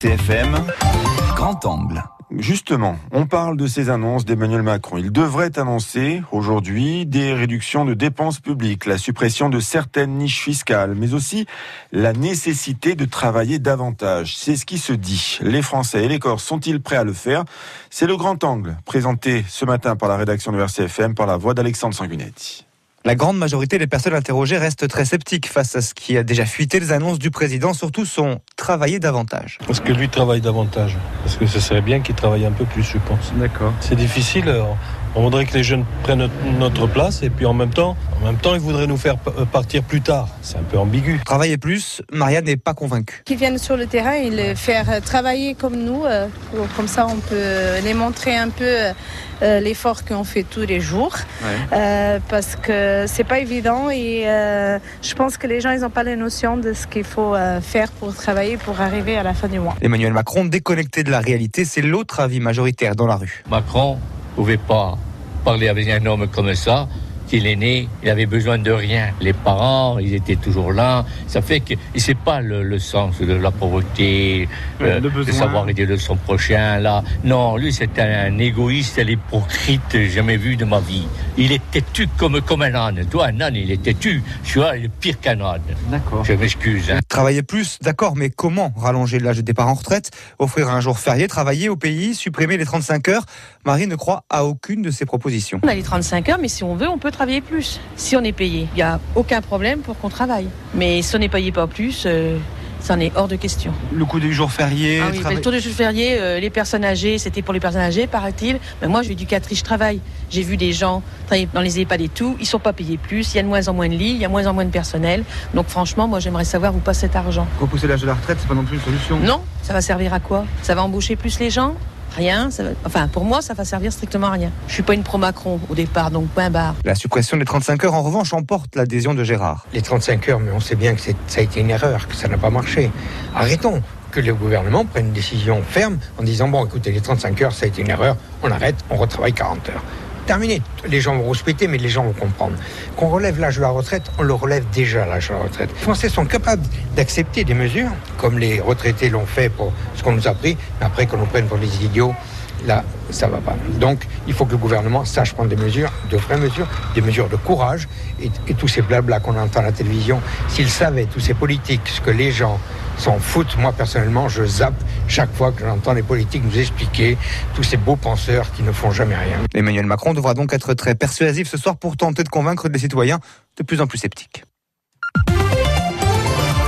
TFM, grand angle. Justement, on parle de ces annonces d'Emmanuel Macron. Il devrait annoncer aujourd'hui des réductions de dépenses publiques, la suppression de certaines niches fiscales, mais aussi la nécessité de travailler davantage. C'est ce qui se dit. Les Français et les Corses sont-ils prêts à le faire? C'est le grand angle présenté ce matin par la rédaction de RCFM par la voix d'Alexandre Sanguinetti. La grande majorité des personnes interrogées restent très sceptiques face à ce qui a déjà fuité les annonces du président, surtout son travailler davantage. Parce que lui travaille davantage. Parce que ce serait bien qu'il travaille un peu plus, je pense. D'accord. C'est difficile. On voudrait que les jeunes prennent notre place et puis en même temps, en même temps, ils voudraient nous faire partir plus tard. C'est un peu ambigu. Travailler plus, Maria n'est pas convaincue. Qu'ils viennent sur le terrain et les faire travailler comme nous, euh, comme ça on peut les montrer un peu euh, l'effort qu'on fait tous les jours, euh, parce que c'est pas évident et je pense que les gens ils n'ont pas la notion de ce qu'il faut faire pour travailler pour arriver à la fin du mois. Emmanuel Macron déconnecté de la réalité, c'est l'autre avis majoritaire dans la rue. Macron pouvait pas parler avec un homme comme ça qu'il est né, il avait besoin de rien. Les parents, ils étaient toujours là. Ça fait que c'est pas le, sens de la pauvreté, euh, de savoir aider de son prochain. Là, non, lui c'est un, égoïste, un hypocrite jamais vu de ma vie. Il est têtu comme comme un âne. Toi, un âne, il est têtu. Tu vois, il est pire qu'un âne. D'accord. Je m'excuse. Hein. Travailler plus, d'accord, mais comment rallonger l'âge de départ en retraite, offrir un jour férié, travailler au pays, supprimer les 35 heures? Marie ne croit à aucune de ces propositions. On a les 35 heures, mais si on veut, on peut travailler plus. Si on est payé, il n'y a aucun problème pour qu'on travaille. Mais si on n'est payé pas plus, euh, ça en est hors de question. Le coût du jour férié ah oui, Le tour du jour férié, euh, les personnes âgées, c'était pour les personnes âgées, paraît-il. Mais moi, je suis éducatrice, je travaille. J'ai vu des gens travailler dans les EHPAD et tout, ils sont pas payés plus, il y a de moins en moins de lits, il y a de moins en moins de personnel. Donc franchement, moi, j'aimerais savoir où passe cet argent. Repousser l'âge de la retraite, c'est pas non plus une solution Non, ça va servir à quoi? Ça va embaucher plus les gens? Rien. Enfin, pour moi, ça va servir strictement à rien. Je suis pas une pro-Macron au départ, donc point barre. La suppression des 35 heures, en revanche, emporte l'adhésion de Gérard. Les 35 heures, mais on sait bien que ça a été une erreur, que ça n'a pas marché. Arrêtons que le gouvernement prenne une décision ferme en disant bon écoutez les 35 heures ça a été une erreur, on arrête, on retravaille 40 heures terminé. Les gens vont respecter, mais les gens vont comprendre. Qu'on relève l'âge de la retraite, on le relève déjà l'âge de la retraite. Les Français sont capables d'accepter des mesures, comme les retraités l'ont fait pour ce qu'on nous a pris, après qu'on nous prenne pour des idiots, là, ça va pas. Donc, il faut que le gouvernement sache prendre des mesures, de vraies mesures, des mesures de courage, et, et tous ces blabla qu'on entend à la télévision, s'ils savaient, tous ces politiques, ce que les gens s'en foutent. Moi, personnellement, je zappe chaque fois que j'entends les politiques nous expliquer tous ces beaux penseurs qui ne font jamais rien. Emmanuel Macron devra donc être très persuasif ce soir pour tenter de convaincre des citoyens de plus en plus sceptiques.